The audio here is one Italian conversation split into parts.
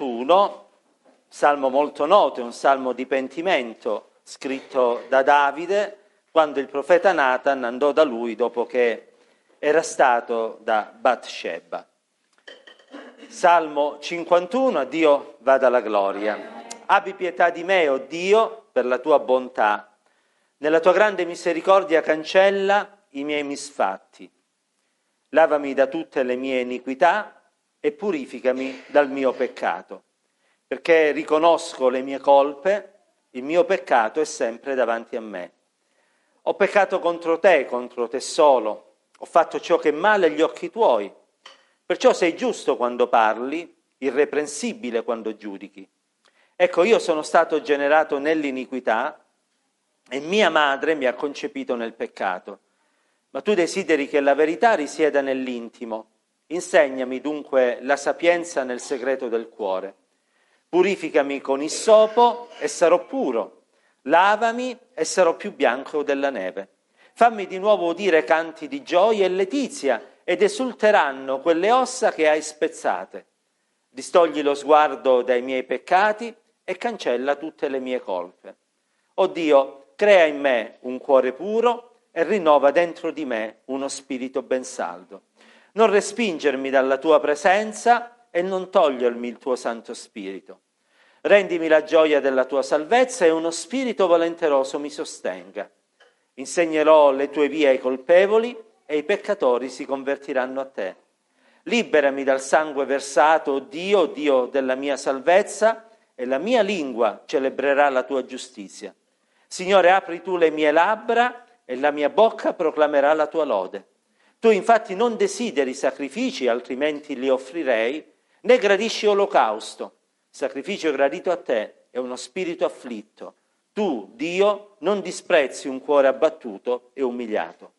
51, salmo molto noto, è un salmo di pentimento scritto da Davide quando il profeta Nathan andò da lui dopo che era stato da Bathsheba. Salmo 51, a Dio vada la gloria. Abbi pietà di me, o oh Dio, per la tua bontà. Nella tua grande misericordia cancella i miei misfatti. Lavami da tutte le mie iniquità e purificami dal mio peccato, perché riconosco le mie colpe, il mio peccato è sempre davanti a me. Ho peccato contro te, contro te solo ho fatto ciò che è male agli occhi tuoi. Perciò sei giusto quando parli, irreprensibile quando giudichi. Ecco, io sono stato generato nell'iniquità e mia madre mi ha concepito nel peccato. Ma tu desideri che la verità risieda nell'intimo. Insegnami dunque la sapienza nel segreto del cuore. Purificami con issopo e sarò puro. Lavami e sarò più bianco della neve. Fammi di nuovo udire canti di gioia e letizia ed esulteranno quelle ossa che hai spezzate. Distogli lo sguardo dai miei peccati e cancella tutte le mie colpe. O Dio, crea in me un cuore puro e rinnova dentro di me uno spirito ben saldo. Non respingermi dalla tua presenza e non togliermi il tuo Santo Spirito. Rendimi la gioia della tua salvezza e uno spirito volenteroso mi sostenga. Insegnerò le tue vie ai colpevoli e i peccatori si convertiranno a te. Liberami dal sangue versato, Dio, Dio della mia salvezza, e la mia lingua celebrerà la tua giustizia. Signore, apri tu le mie labbra e la mia bocca proclamerà la tua lode. Tu infatti non desideri sacrifici, altrimenti li offrirei, né gradisci olocausto. Sacrificio gradito a te è uno spirito afflitto tu, Dio, non disprezzi un cuore abbattuto e umiliato.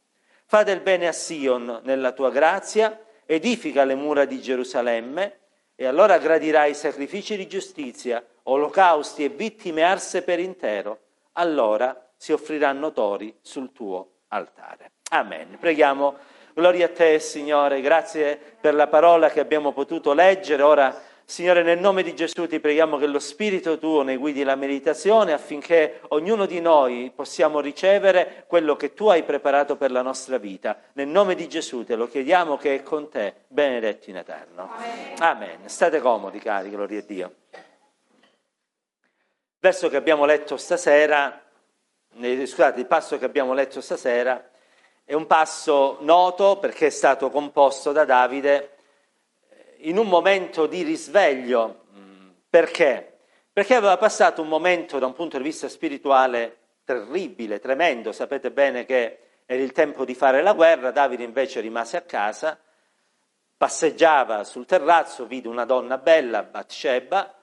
Fa del bene a Sion nella tua grazia, edifica le mura di Gerusalemme, e allora gradirai sacrifici di giustizia, olocausti e vittime arse per intero. Allora si offriranno tori sul tuo altare. Amen. Preghiamo. Gloria a te, Signore, grazie per la parola che abbiamo potuto leggere. Ora Signore, nel nome di Gesù ti preghiamo che lo Spirito tuo ne guidi la meditazione affinché ognuno di noi possiamo ricevere quello che tu hai preparato per la nostra vita. Nel nome di Gesù te lo chiediamo che è con te, benedetto in eterno. Amen. Amen. State comodi, cari, gloria a Dio. Il verso che abbiamo letto stasera, scusate, il passo che abbiamo letto stasera è un passo noto perché è stato composto da Davide in un momento di risveglio. Mm, perché? Perché aveva passato un momento da un punto di vista spirituale terribile, tremendo. Sapete bene che era il tempo di fare la guerra, Davide invece rimase a casa, passeggiava sul terrazzo, vide una donna bella, Bathsheba,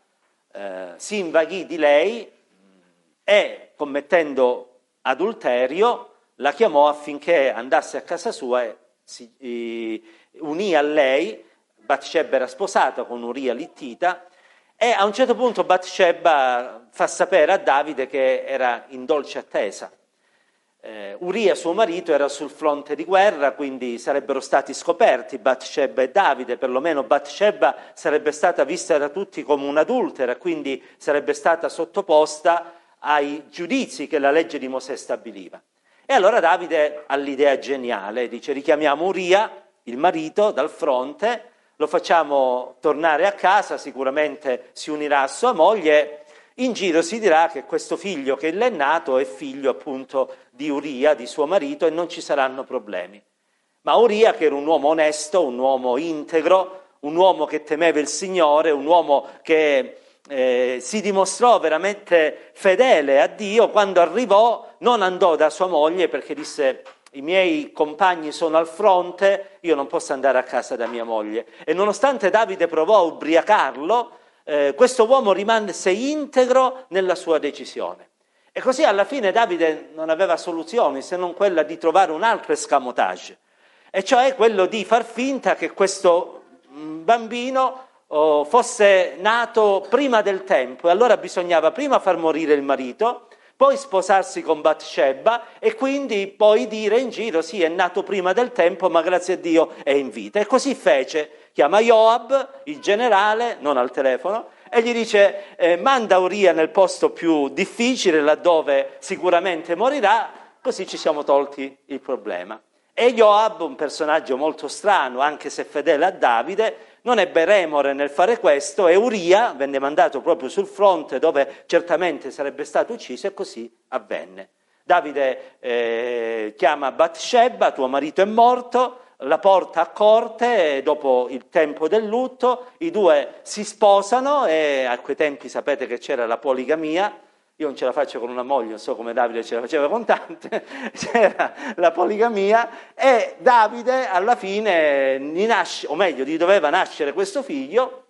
eh, si invaghì di lei mm, e, commettendo adulterio, la chiamò affinché andasse a casa sua e si eh, unì a lei Bathsheba era sposata con Uria Littita e a un certo punto Bathsheba fa sapere a Davide che era in dolce attesa. Eh, Uria, suo marito, era sul fronte di guerra, quindi sarebbero stati scoperti Bathsheba e Davide, perlomeno Bathsheba sarebbe stata vista da tutti come un'adultera, quindi sarebbe stata sottoposta ai giudizi che la legge di Mosè stabiliva. E allora Davide ha l'idea geniale, dice richiamiamo Uria, il marito, dal fronte, lo facciamo tornare a casa, sicuramente si unirà a sua moglie, in giro si dirà che questo figlio che le è nato è figlio appunto di Uria, di suo marito, e non ci saranno problemi. Ma Uria, che era un uomo onesto, un uomo integro, un uomo che temeva il Signore, un uomo che eh, si dimostrò veramente fedele a Dio, quando arrivò non andò da sua moglie perché disse i miei compagni sono al fronte, io non posso andare a casa da mia moglie. E nonostante Davide provò a ubriacarlo, eh, questo uomo rimase integro nella sua decisione. E così alla fine Davide non aveva soluzioni se non quella di trovare un altro escamotage, e cioè quello di far finta che questo mm, bambino oh, fosse nato prima del tempo e allora bisognava prima far morire il marito poi sposarsi con Bathsheba e quindi poi dire in giro sì è nato prima del tempo ma grazie a Dio è in vita. E così fece, chiama Joab, il generale, non al telefono, e gli dice eh, manda Uria nel posto più difficile, laddove sicuramente morirà, così ci siamo tolti il problema. E Joab, un personaggio molto strano, anche se fedele a Davide, non ebbe remore nel fare questo e Uria venne mandato proprio sul fronte dove certamente sarebbe stato ucciso e così avvenne. Davide eh, chiama Bathsheba, tuo marito è morto, la porta a corte dopo il tempo del lutto, i due si sposano e a quei tempi sapete che c'era la poligamia, io non ce la faccio con una moglie, non so come Davide ce la faceva con tante, c'era la poligamia e Davide alla fine gli nasce, o meglio, gli doveva nascere questo figlio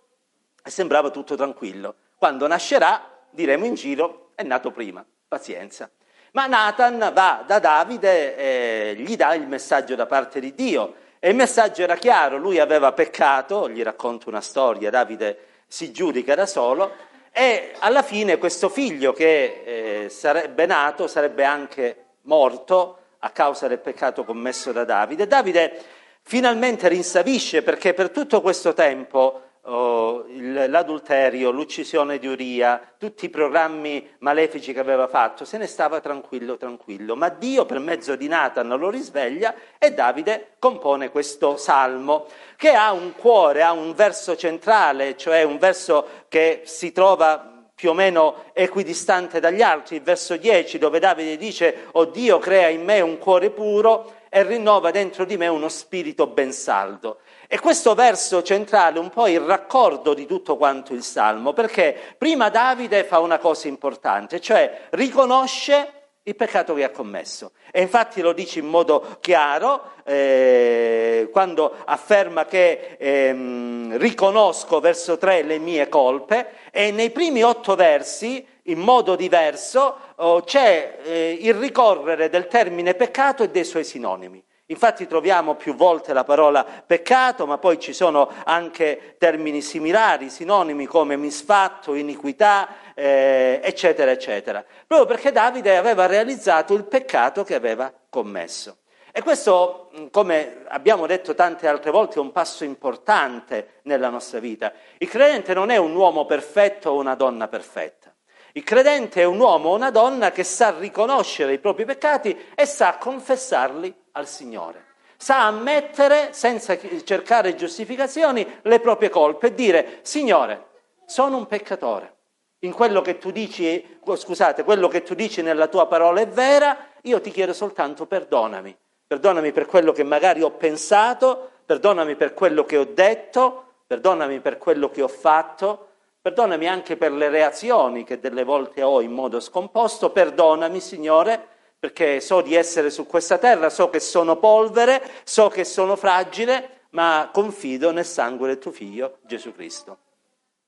e sembrava tutto tranquillo. Quando nascerà, diremo in giro, è nato prima, pazienza. Ma Nathan va da Davide e gli dà il messaggio da parte di Dio. E il messaggio era chiaro, lui aveva peccato, gli racconto una storia, Davide si giudica da solo, e alla fine questo figlio che eh, sarebbe nato sarebbe anche morto a causa del peccato commesso da Davide. Davide finalmente rinsavisce perché per tutto questo tempo oh, l'adulterio, l'uccisione di Uria, tutti i programmi malefici che aveva fatto, se ne stava tranquillo, tranquillo. Ma Dio per mezzo di Nathan lo risveglia e Davide compone questo salmo che ha un cuore, ha un verso centrale, cioè un verso che si trova più o meno equidistante dagli altri, il verso 10 dove Davide dice, oh Dio crea in me un cuore puro e rinnova dentro di me uno spirito ben saldo. E questo verso centrale è un po' il raccordo di tutto quanto il Salmo, perché prima Davide fa una cosa importante, cioè riconosce il peccato che ha commesso. E infatti lo dice in modo chiaro eh, quando afferma che ehm, riconosco, verso 3, le mie colpe e nei primi otto versi, in modo diverso, oh, c'è eh, il ricorrere del termine peccato e dei suoi sinonimi. Infatti troviamo più volte la parola peccato, ma poi ci sono anche termini similari, sinonimi come misfatto, iniquità, eh, eccetera, eccetera. Proprio perché Davide aveva realizzato il peccato che aveva commesso. E questo, come abbiamo detto tante altre volte, è un passo importante nella nostra vita. Il credente non è un uomo perfetto o una donna perfetta. Il credente è un uomo o una donna che sa riconoscere i propri peccati e sa confessarli al Signore. Sa ammettere, senza cercare giustificazioni, le proprie colpe e dire, Signore, sono un peccatore. In quello che tu dici, scusate, quello che tu dici nella tua parola è vera, io ti chiedo soltanto perdonami. Perdonami per quello che magari ho pensato, perdonami per quello che ho detto, perdonami per quello che ho fatto, perdonami anche per le reazioni che delle volte ho in modo scomposto, perdonami Signore perché so di essere su questa terra, so che sono polvere, so che sono fragile, ma confido nel sangue del tuo figlio Gesù Cristo.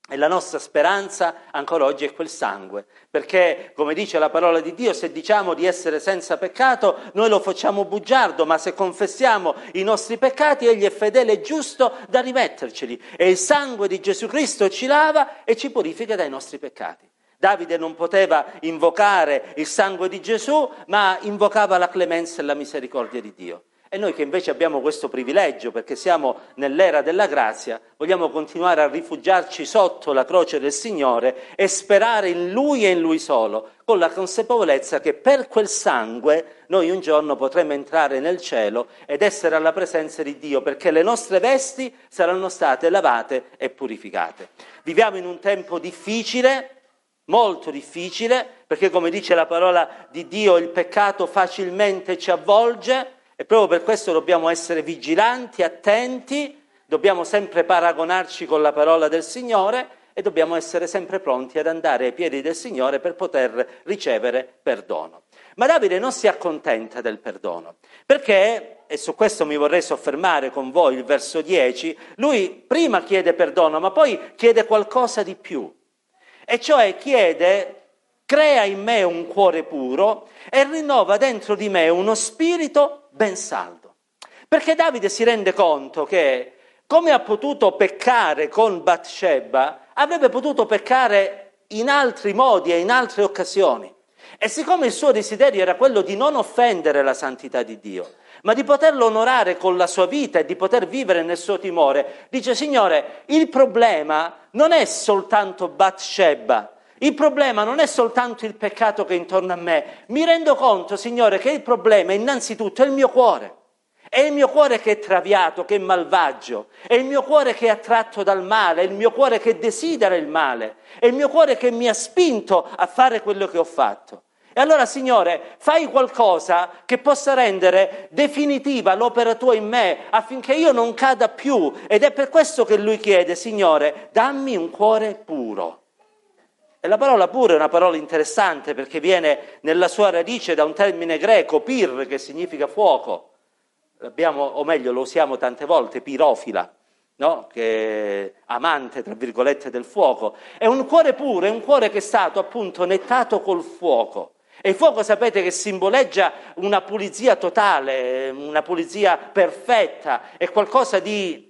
E la nostra speranza ancora oggi è quel sangue, perché come dice la parola di Dio, se diciamo di essere senza peccato, noi lo facciamo bugiardo, ma se confessiamo i nostri peccati, Egli è fedele e giusto da rimetterceli. E il sangue di Gesù Cristo ci lava e ci purifica dai nostri peccati. Davide non poteva invocare il sangue di Gesù, ma invocava la clemenza e la misericordia di Dio. E noi che invece abbiamo questo privilegio, perché siamo nell'era della grazia, vogliamo continuare a rifugiarci sotto la croce del Signore e sperare in Lui e in Lui solo, con la consapevolezza che per quel sangue noi un giorno potremo entrare nel cielo ed essere alla presenza di Dio, perché le nostre vesti saranno state lavate e purificate. Viviamo in un tempo difficile, molto difficile, perché come dice la parola di Dio, il peccato facilmente ci avvolge e proprio per questo dobbiamo essere vigilanti, attenti, dobbiamo sempre paragonarci con la parola del Signore e dobbiamo essere sempre pronti ad andare ai piedi del Signore per poter ricevere perdono. Ma Davide non si accontenta del perdono, perché, e su questo mi vorrei soffermare con voi, il verso 10, lui prima chiede perdono, ma poi chiede qualcosa di più e cioè chiede crea in me un cuore puro e rinnova dentro di me uno spirito ben saldo. Perché Davide si rende conto che come ha potuto peccare con Bathsheba, avrebbe potuto peccare in altri modi e in altre occasioni. E siccome il suo desiderio era quello di non offendere la santità di Dio, ma di poterlo onorare con la sua vita e di poter vivere nel suo timore. Dice, Signore, il problema non è soltanto Bathsheba, il problema non è soltanto il peccato che è intorno a me. Mi rendo conto, Signore, che il problema innanzitutto è il mio cuore. È il mio cuore che è traviato, che è malvagio, è il mio cuore che è attratto dal male, è il mio cuore che desidera il male, è il mio cuore che mi ha spinto a fare quello che ho fatto. E allora, Signore, fai qualcosa che possa rendere definitiva l'opera tua in me affinché io non cada più. Ed è per questo che lui chiede, Signore, dammi un cuore puro. E la parola puro è una parola interessante perché viene nella sua radice da un termine greco, pir, che significa fuoco. L'abbiamo, o meglio, lo usiamo tante volte, pirofila. No? che amante, tra virgolette, del fuoco. È un cuore puro, è un cuore che è stato appunto nettato col fuoco. E il fuoco sapete che simboleggia una pulizia totale, una pulizia perfetta, è qualcosa di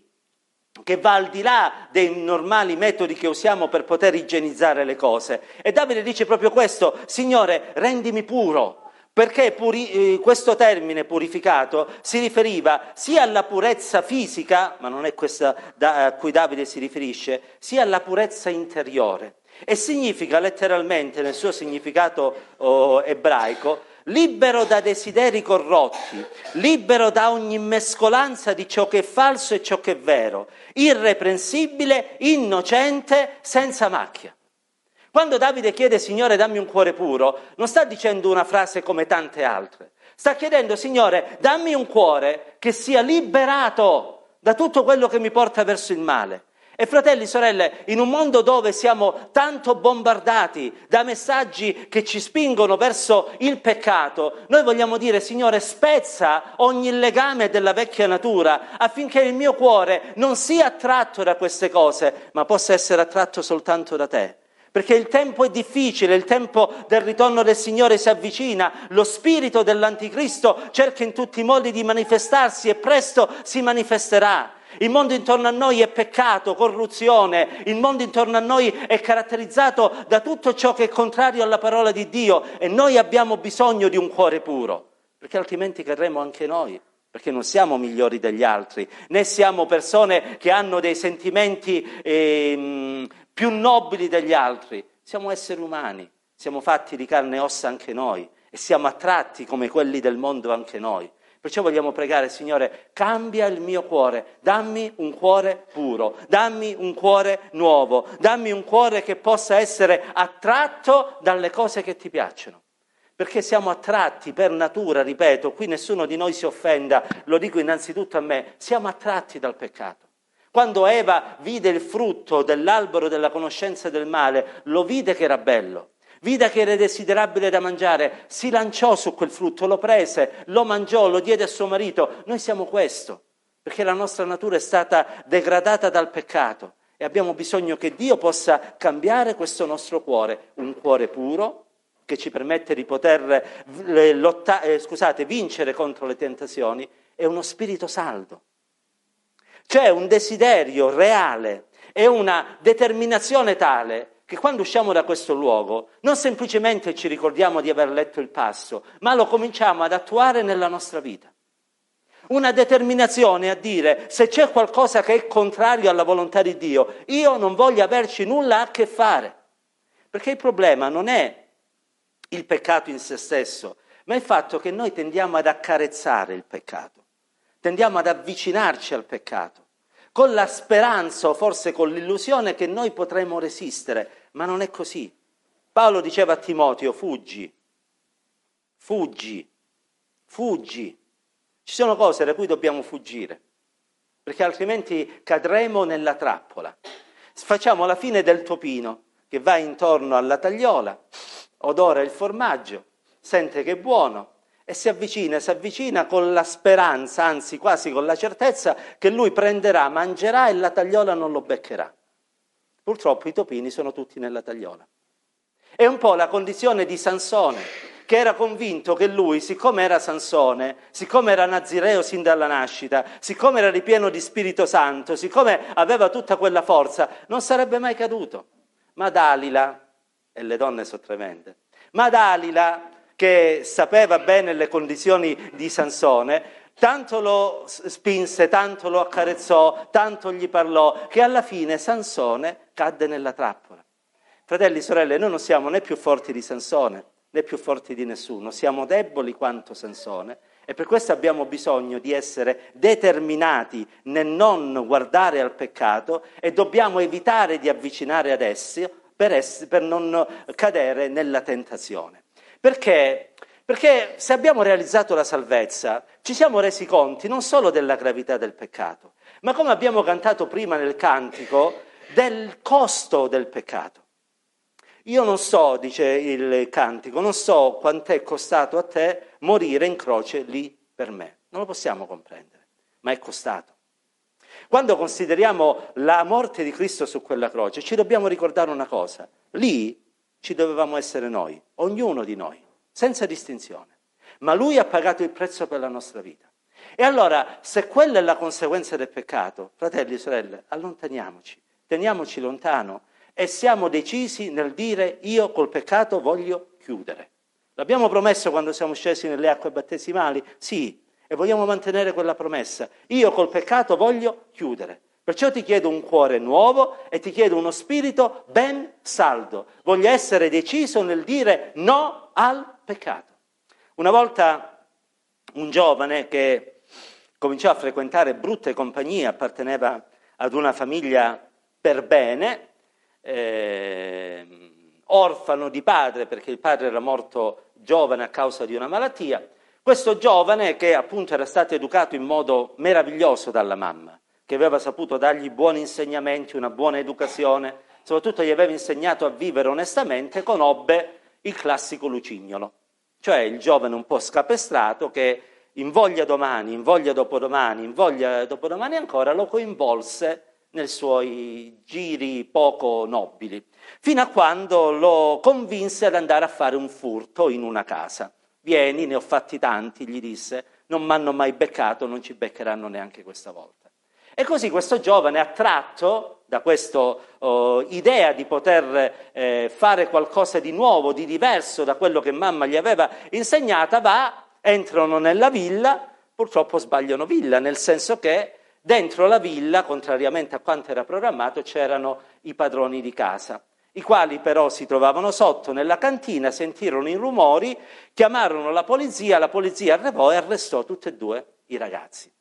che va al di là dei normali metodi che usiamo per poter igienizzare le cose. E Davide dice proprio questo, Signore, rendimi puro, perché puri, eh, questo termine purificato si riferiva sia alla purezza fisica, ma non è questa a cui Davide si riferisce, sia alla purezza interiore. E significa letteralmente, nel suo significato oh, ebraico, libero da desideri corrotti, libero da ogni mescolanza di ciò che è falso e ciò che è vero, irreprensibile, innocente, senza macchia. Quando Davide chiede Signore dammi un cuore puro, non sta dicendo una frase come tante altre, sta chiedendo Signore dammi un cuore che sia liberato da tutto quello che mi porta verso il male e fratelli, sorelle, in un mondo dove siamo tanto bombardati da messaggi che ci spingono verso il peccato, noi vogliamo dire, Signore, spezza ogni legame della vecchia natura affinché il mio cuore non sia attratto da queste cose, ma possa essere attratto soltanto da te. Perché il tempo è difficile, il tempo del ritorno del Signore si avvicina, lo spirito dell'Anticristo cerca in tutti i modi di manifestarsi e presto si manifesterà. Il mondo intorno a noi è peccato, corruzione, il mondo intorno a noi è caratterizzato da tutto ciò che è contrario alla parola di Dio e noi abbiamo bisogno di un cuore puro, perché altrimenti cadremo anche noi, perché non siamo migliori degli altri, né siamo persone che hanno dei sentimenti eh, più nobili degli altri, siamo esseri umani, siamo fatti di carne e ossa anche noi e siamo attratti come quelli del mondo anche noi. Perciò vogliamo pregare, Signore, cambia il mio cuore, dammi un cuore puro, dammi un cuore nuovo, dammi un cuore che possa essere attratto dalle cose che ti piacciono. Perché siamo attratti per natura, ripeto, qui nessuno di noi si offenda, lo dico innanzitutto a me, siamo attratti dal peccato. Quando Eva vide il frutto dell'albero della conoscenza del male, lo vide che era bello vide che era desiderabile da mangiare, si lanciò su quel frutto, lo prese, lo mangiò, lo diede a suo marito. Noi siamo questo, perché la nostra natura è stata degradata dal peccato e abbiamo bisogno che Dio possa cambiare questo nostro cuore, un cuore puro che ci permette di poter eh, lottare, eh, scusate, vincere contro le tentazioni e uno spirito saldo. C'è un desiderio reale e una determinazione tale che quando usciamo da questo luogo non semplicemente ci ricordiamo di aver letto il passo, ma lo cominciamo ad attuare nella nostra vita. Una determinazione a dire se c'è qualcosa che è contrario alla volontà di Dio, io non voglio averci nulla a che fare. Perché il problema non è il peccato in se stesso, ma il fatto che noi tendiamo ad accarezzare il peccato, tendiamo ad avvicinarci al peccato con la speranza o forse con l'illusione che noi potremo resistere, ma non è così. Paolo diceva a Timoteo, fuggi, fuggi, fuggi. Ci sono cose da cui dobbiamo fuggire, perché altrimenti cadremo nella trappola. Facciamo la fine del topino che va intorno alla tagliola, odora il formaggio, sente che è buono, e si avvicina, si avvicina con la speranza, anzi quasi con la certezza che lui prenderà, mangerà e la tagliola non lo beccherà. Purtroppo i topini sono tutti nella tagliola. È un po' la condizione di Sansone, che era convinto che lui, siccome era Sansone, siccome era nazireo sin dalla nascita, siccome era ripieno di Spirito Santo, siccome aveva tutta quella forza, non sarebbe mai caduto. Ma Dalila, e le donne sono tremende, ma Dalila che sapeva bene le condizioni di Sansone, tanto lo spinse, tanto lo accarezzò, tanto gli parlò, che alla fine Sansone cadde nella trappola. Fratelli e sorelle, noi non siamo né più forti di Sansone, né più forti di nessuno, siamo deboli quanto Sansone e per questo abbiamo bisogno di essere determinati nel non guardare al peccato e dobbiamo evitare di avvicinare ad essi per, per non cadere nella tentazione. Perché? Perché se abbiamo realizzato la salvezza, ci siamo resi conti non solo della gravità del peccato, ma come abbiamo cantato prima nel cantico, del costo del peccato. Io non so, dice il cantico, non so quant'è costato a te morire in croce lì per me. Non lo possiamo comprendere, ma è costato. Quando consideriamo la morte di Cristo su quella croce, ci dobbiamo ricordare una cosa. Lì ci dovevamo essere noi, ognuno di noi, senza distinzione. Ma Lui ha pagato il prezzo per la nostra vita. E allora, se quella è la conseguenza del peccato, fratelli e sorelle, allontaniamoci, teniamoci lontano e siamo decisi nel dire io col peccato voglio chiudere. L'abbiamo promesso quando siamo scesi nelle acque battesimali? Sì, e vogliamo mantenere quella promessa. Io col peccato voglio chiudere. Perciò ti chiedo un cuore nuovo e ti chiedo uno spirito ben saldo. Voglio essere deciso nel dire no al peccato. Una volta un giovane che cominciò a frequentare brutte compagnie, apparteneva ad una famiglia per bene, eh, orfano di padre perché il padre era morto giovane a causa di una malattia. Questo giovane che appunto era stato educato in modo meraviglioso dalla mamma, che aveva saputo dargli buoni insegnamenti, una buona educazione, soprattutto gli aveva insegnato a vivere onestamente, conobbe il classico lucignolo, cioè il giovane un po' scapestrato che invoglia domani, invoglia dopodomani, invoglia dopodomani ancora, lo coinvolse nei suoi giri poco nobili, fino a quando lo convinse ad andare a fare un furto in una casa. Vieni, ne ho fatti tanti, gli disse, non mi hanno mai beccato, non ci beccheranno neanche questa volta. E così questo giovane, attratto da questa oh, idea di poter eh, fare qualcosa di nuovo, di diverso da quello che mamma gli aveva insegnata, va, entrano nella villa, purtroppo sbagliano villa, nel senso che Dentro la villa, contrariamente a quanto era programmato, c'erano i padroni di casa, i quali però si trovavano sotto nella cantina, sentirono i rumori, chiamarono la polizia, la polizia arrivò e arrestò tutti e due i ragazzi.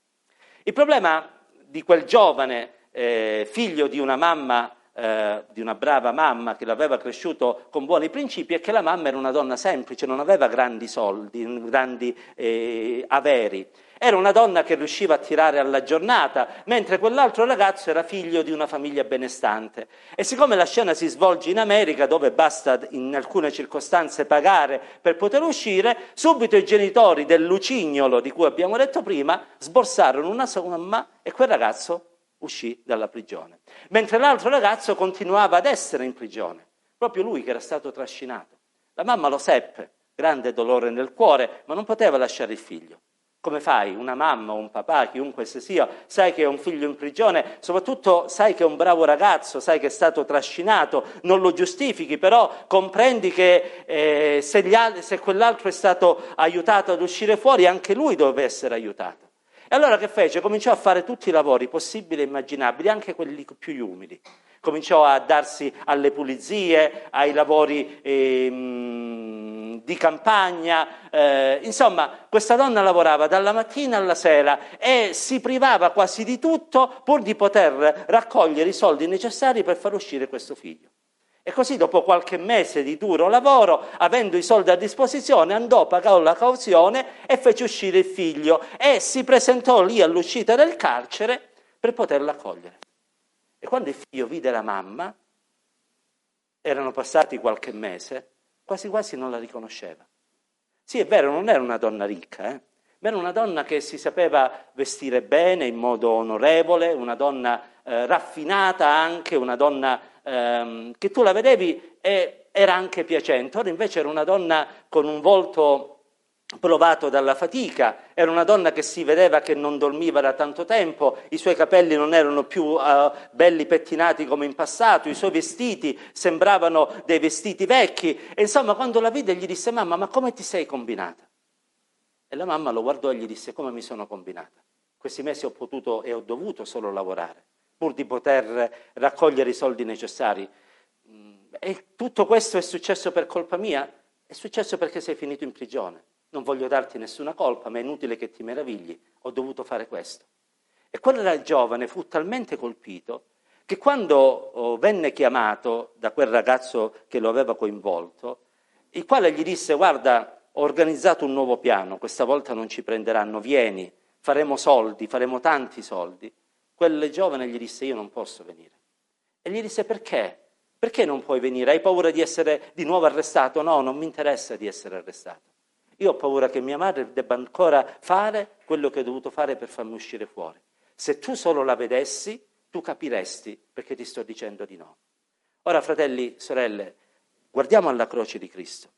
Il problema di quel giovane eh, figlio di una mamma eh, di una brava mamma che l'aveva cresciuto con buoni principi è che la mamma era una donna semplice, non aveva grandi soldi, grandi eh, averi. Era una donna che riusciva a tirare alla giornata, mentre quell'altro ragazzo era figlio di una famiglia benestante. E siccome la scena si svolge in America, dove basta in alcune circostanze pagare per poter uscire, subito i genitori del lucignolo di cui abbiamo detto prima sborsarono una somma e quel ragazzo uscì dalla prigione. Mentre l'altro ragazzo continuava ad essere in prigione, proprio lui che era stato trascinato. La mamma lo seppe, grande dolore nel cuore, ma non poteva lasciare il figlio. Come fai? Una mamma un papà, chiunque esse sia, sai che è un figlio in prigione, soprattutto sai che è un bravo ragazzo, sai che è stato trascinato, non lo giustifichi, però comprendi che eh, se, altri, se quell'altro è stato aiutato ad uscire fuori, anche lui doveva essere aiutato. E allora che fece? Cominciò a fare tutti i lavori possibili e immaginabili, anche quelli più umili. Cominciò a darsi alle pulizie, ai lavori ehm, di campagna, eh, insomma questa donna lavorava dalla mattina alla sera e si privava quasi di tutto pur di poter raccogliere i soldi necessari per far uscire questo figlio. E così dopo qualche mese di duro lavoro, avendo i soldi a disposizione, andò, pagò la cauzione e fece uscire il figlio e si presentò lì all'uscita del carcere per poterlo accogliere. E quando il figlio vide la mamma, erano passati qualche mese, quasi quasi non la riconosceva. Sì, è vero, non era una donna ricca, eh? ma era una donna che si sapeva vestire bene, in modo onorevole, una donna eh, raffinata anche, una donna ehm, che tu la vedevi e era anche piacente. Ora invece era una donna con un volto provato dalla fatica, era una donna che si vedeva che non dormiva da tanto tempo, i suoi capelli non erano più uh, belli pettinati come in passato, i suoi vestiti sembravano dei vestiti vecchi e insomma quando la vide gli disse mamma ma come ti sei combinata? E la mamma lo guardò e gli disse come mi sono combinata. Questi mesi ho potuto e ho dovuto solo lavorare, pur di poter raccogliere i soldi necessari. Mm, e tutto questo è successo per colpa mia? È successo perché sei finito in prigione. Non voglio darti nessuna colpa, ma è inutile che ti meravigli. Ho dovuto fare questo. E quel giovane fu talmente colpito che quando oh, venne chiamato da quel ragazzo che lo aveva coinvolto, il quale gli disse guarda, ho organizzato un nuovo piano, questa volta non ci prenderanno, vieni, faremo soldi, faremo tanti soldi. Quel giovane gli disse io non posso venire. E gli disse perché? Perché non puoi venire? Hai paura di essere di nuovo arrestato? No, non mi interessa di essere arrestato. Io ho paura che mia madre debba ancora fare quello che ho dovuto fare per farmi uscire fuori. Se tu solo la vedessi, tu capiresti perché ti sto dicendo di no. Ora, fratelli, sorelle, guardiamo alla croce di Cristo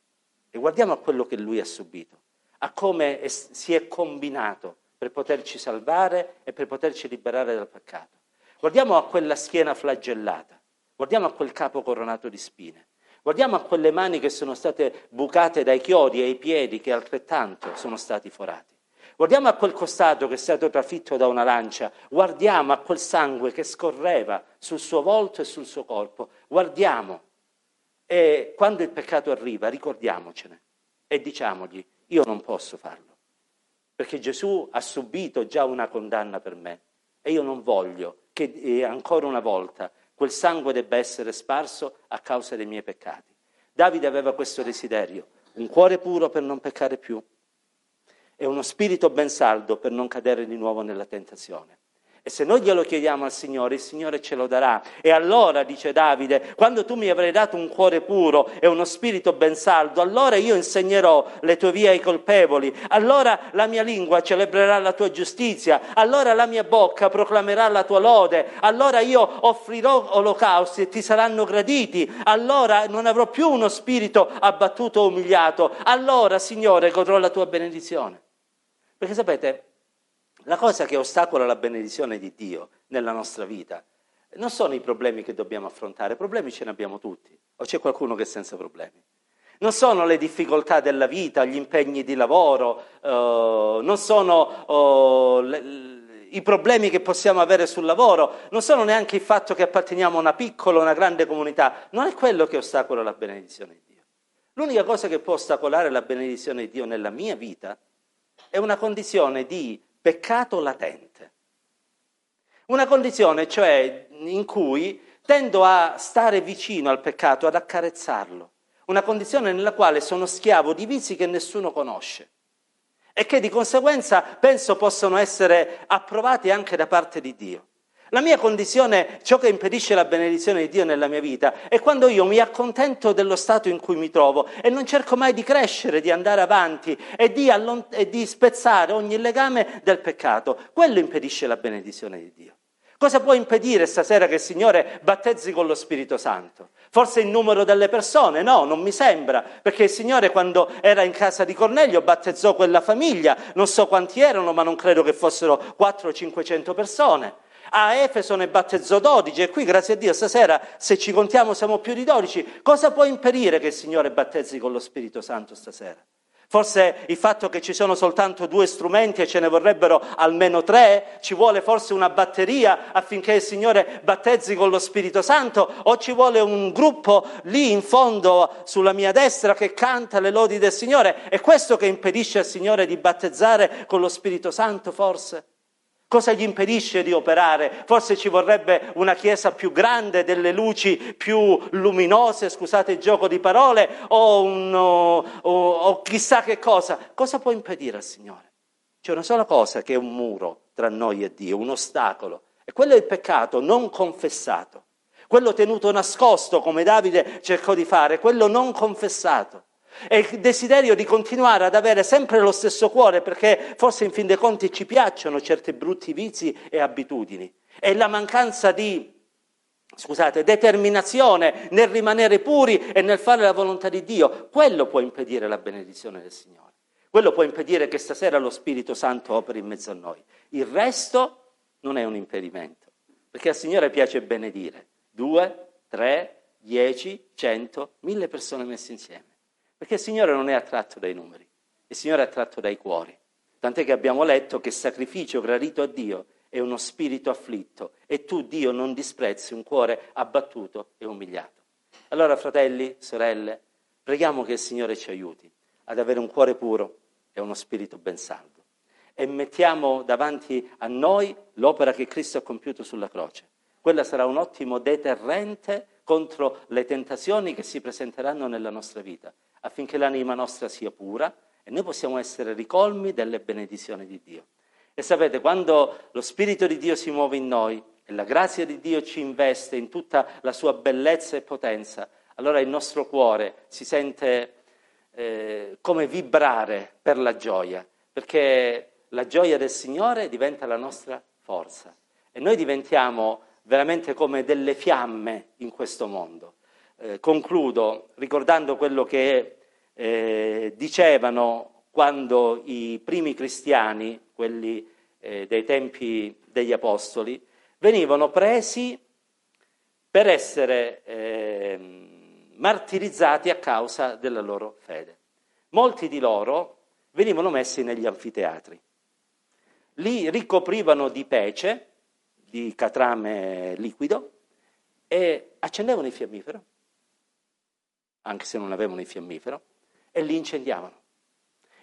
e guardiamo a quello che lui ha subito, a come è, si è combinato per poterci salvare e per poterci liberare dal peccato. Guardiamo a quella schiena flagellata, guardiamo a quel capo coronato di spine, guardiamo a quelle mani che sono state bucate dai chiodi e ai piedi che altrettanto sono stati forati. Guardiamo a quel costato che è stato trafitto da una lancia, guardiamo a quel sangue che scorreva sul suo volto e sul suo corpo, guardiamo. E quando il peccato arriva ricordiamocene e diciamogli io non posso farlo perché Gesù ha subito già una condanna per me e io non voglio che eh, ancora una volta quel sangue debba essere sparso a causa dei miei peccati. Davide aveva questo desiderio, un cuore puro per non peccare più e uno spirito ben saldo per non cadere di nuovo nella tentazione. E se noi glielo chiediamo al Signore, il Signore ce lo darà. E allora, dice Davide, quando tu mi avrai dato un cuore puro e uno spirito ben saldo, allora io insegnerò le tue vie ai colpevoli, allora la mia lingua celebrerà la tua giustizia, allora la mia bocca proclamerà la tua lode, allora io offrirò olocausti e ti saranno graditi, allora non avrò più uno spirito abbattuto o umiliato, allora, Signore, godrò la tua benedizione. Perché sapete, la cosa che ostacola la benedizione di Dio nella nostra vita non sono i problemi che dobbiamo affrontare, problemi ce ne abbiamo tutti, o c'è qualcuno che è senza problemi. Non sono le difficoltà della vita, gli impegni di lavoro, uh, non sono uh, le, i problemi che possiamo avere sul lavoro, non sono neanche il fatto che apparteniamo a una piccola o una grande comunità, non è quello che ostacola la benedizione di Dio. L'unica cosa che può ostacolare la benedizione di Dio nella mia vita è una condizione di peccato latente. Una condizione cioè in cui tendo a stare vicino al peccato, ad accarezzarlo. Una condizione nella quale sono schiavo di vizi che nessuno conosce e che di conseguenza penso possono essere approvati anche da parte di Dio. La mia condizione, ciò che impedisce la benedizione di Dio nella mia vita, è quando io mi accontento dello stato in cui mi trovo e non cerco mai di crescere, di andare avanti e di, allont- e di spezzare ogni legame del peccato. Quello impedisce la benedizione di Dio. Cosa può impedire stasera che il Signore battezzi con lo Spirito Santo? Forse il numero delle persone? No, non mi sembra, perché il Signore quando era in casa di Cornelio battezzò quella famiglia, non so quanti erano, ma non credo che fossero 400 o 500 persone a Efeso ne battezzò 12 e qui grazie a Dio stasera se ci contiamo siamo più di 12. Cosa può impedire che il Signore battezzi con lo Spirito Santo stasera? Forse il fatto che ci sono soltanto due strumenti e ce ne vorrebbero almeno tre, ci vuole forse una batteria affinché il Signore battezzi con lo Spirito Santo o ci vuole un gruppo lì in fondo sulla mia destra che canta le lodi del Signore? È questo che impedisce al Signore di battezzare con lo Spirito Santo forse? Cosa gli impedisce di operare? Forse ci vorrebbe una chiesa più grande, delle luci più luminose, scusate il gioco di parole, o, un, o, o chissà che cosa. Cosa può impedire al Signore? C'è una sola cosa che è un muro tra noi e Dio, un ostacolo, e quello è il peccato non confessato, quello tenuto nascosto come Davide cercò di fare, quello non confessato. È il desiderio di continuare ad avere sempre lo stesso cuore perché forse in fin dei conti ci piacciono certi brutti vizi e abitudini. È la mancanza di, scusate, determinazione nel rimanere puri e nel fare la volontà di Dio. Quello può impedire la benedizione del Signore. Quello può impedire che stasera lo Spirito Santo operi in mezzo a noi. Il resto non è un impedimento, perché al Signore piace benedire. Due, tre, dieci, cento, mille persone messe insieme. Perché il Signore non è attratto dai numeri, il Signore è attratto dai cuori. Tant'è che abbiamo letto che sacrificio gradito a Dio è uno spirito afflitto e tu, Dio, non disprezzi un cuore abbattuto e umiliato. Allora, fratelli, sorelle, preghiamo che il Signore ci aiuti ad avere un cuore puro e uno spirito ben saldo e mettiamo davanti a noi l'opera che Cristo ha compiuto sulla croce. Quella sarà un ottimo deterrente contro le tentazioni che si presenteranno nella nostra vita, affinché l'anima nostra sia pura e noi possiamo essere ricolmi delle benedizioni di Dio. E sapete, quando lo Spirito di Dio si muove in noi e la grazia di Dio ci investe in tutta la sua bellezza e potenza, allora il nostro cuore si sente eh, come vibrare per la gioia, perché la gioia del Signore diventa la nostra forza e noi diventiamo veramente come delle fiamme in questo mondo. Eh, concludo ricordando quello che eh, dicevano quando i primi cristiani, quelli eh, dei tempi degli Apostoli, venivano presi per essere ehm, martirizzati a causa della loro fede. Molti di loro venivano messi negli anfiteatri li ricoprivano di pece, di catrame liquido, e accendevano il fiammifero, anche se non avevano il fiammifero, e li incendiavano.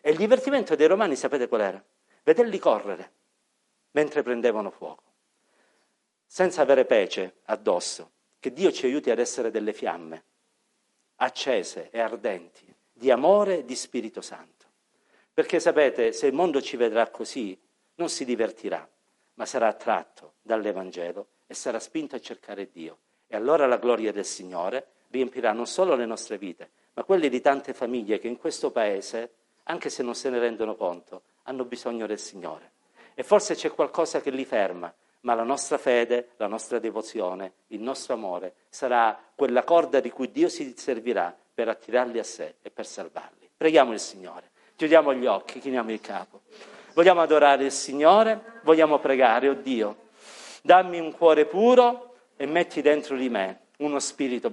E il divertimento dei romani, sapete qual era? Vederli correre mentre prendevano fuoco, senza avere pece addosso. Che Dio ci aiuti ad essere delle fiamme accese e ardenti di amore e di Spirito Santo. Perché sapete, se il mondo ci vedrà così, non si divertirà, ma sarà attratto dall'Evangelo e sarà spinto a cercare Dio. E allora la gloria del Signore riempirà non solo le nostre vite, ma quelle di tante famiglie che in questo paese, anche se non se ne rendono conto, hanno bisogno del Signore. E forse c'è qualcosa che li ferma, ma la nostra fede, la nostra devozione, il nostro amore sarà quella corda di cui Dio si servirà per attirarli a sé e per salvarli. Preghiamo il Signore. Chiudiamo gli occhi, chiniamo il capo. Vogliamo adorare il Signore, vogliamo pregare, oh Dio, dammi un cuore puro e metti dentro di me uno spirito